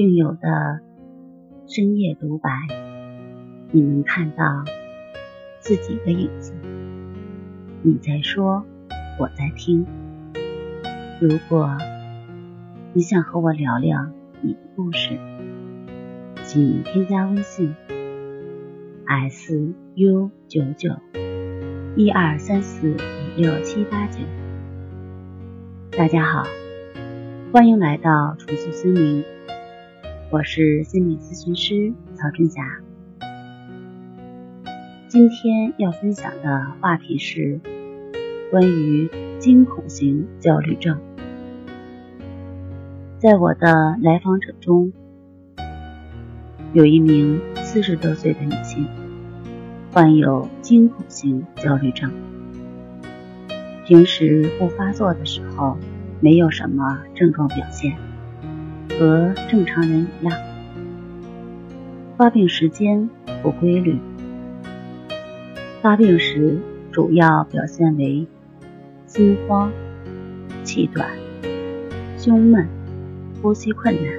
病友的深夜独白，你能看到自己的影子。你在说，我在听。如果你想和我聊聊你的故事，请添加微信 s u 九九一二三四五六七八九。大家好，欢迎来到重塑森林，我是心理咨询师曹春霞。今天要分享的话题是关于惊恐型焦虑症。在我的来访者中，有一名四十多岁的女性，患有惊恐型焦虑症。平时不发作的时候，没有什么症状表现，和正常人一样。发病时间不规律，发病时主要表现为心慌、气短、胸闷。呼吸困难，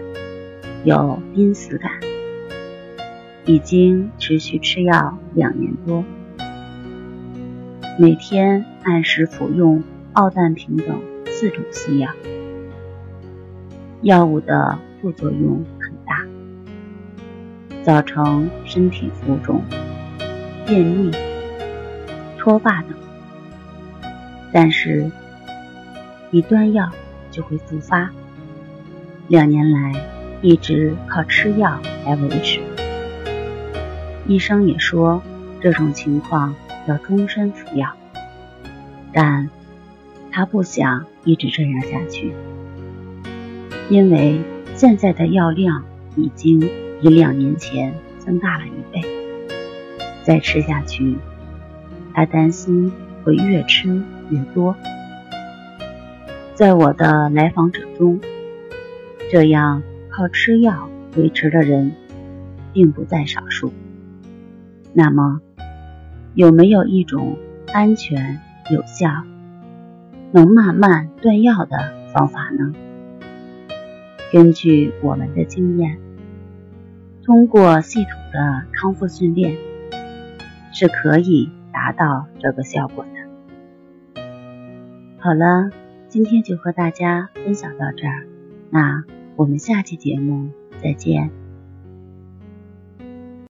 有濒死感，已经持续吃药两年多，每天按时服用奥氮平等四种西药，药物的副作用很大，造成身体浮肿、便秘、脱发等，但是，一断药就会复发。两年来一直靠吃药来维持，医生也说这种情况要终身服药，但他不想一直这样下去，因为现在的药量已经比两年前增大了一倍，再吃下去，他担心会越吃越多。在我的来访者中。这样靠吃药维持的人并不在少数。那么，有没有一种安全、有效、能慢慢断药的方法呢？根据我们的经验，通过系统的康复训练是可以达到这个效果的。好了，今天就和大家分享到这儿，那。我们下期节目再见。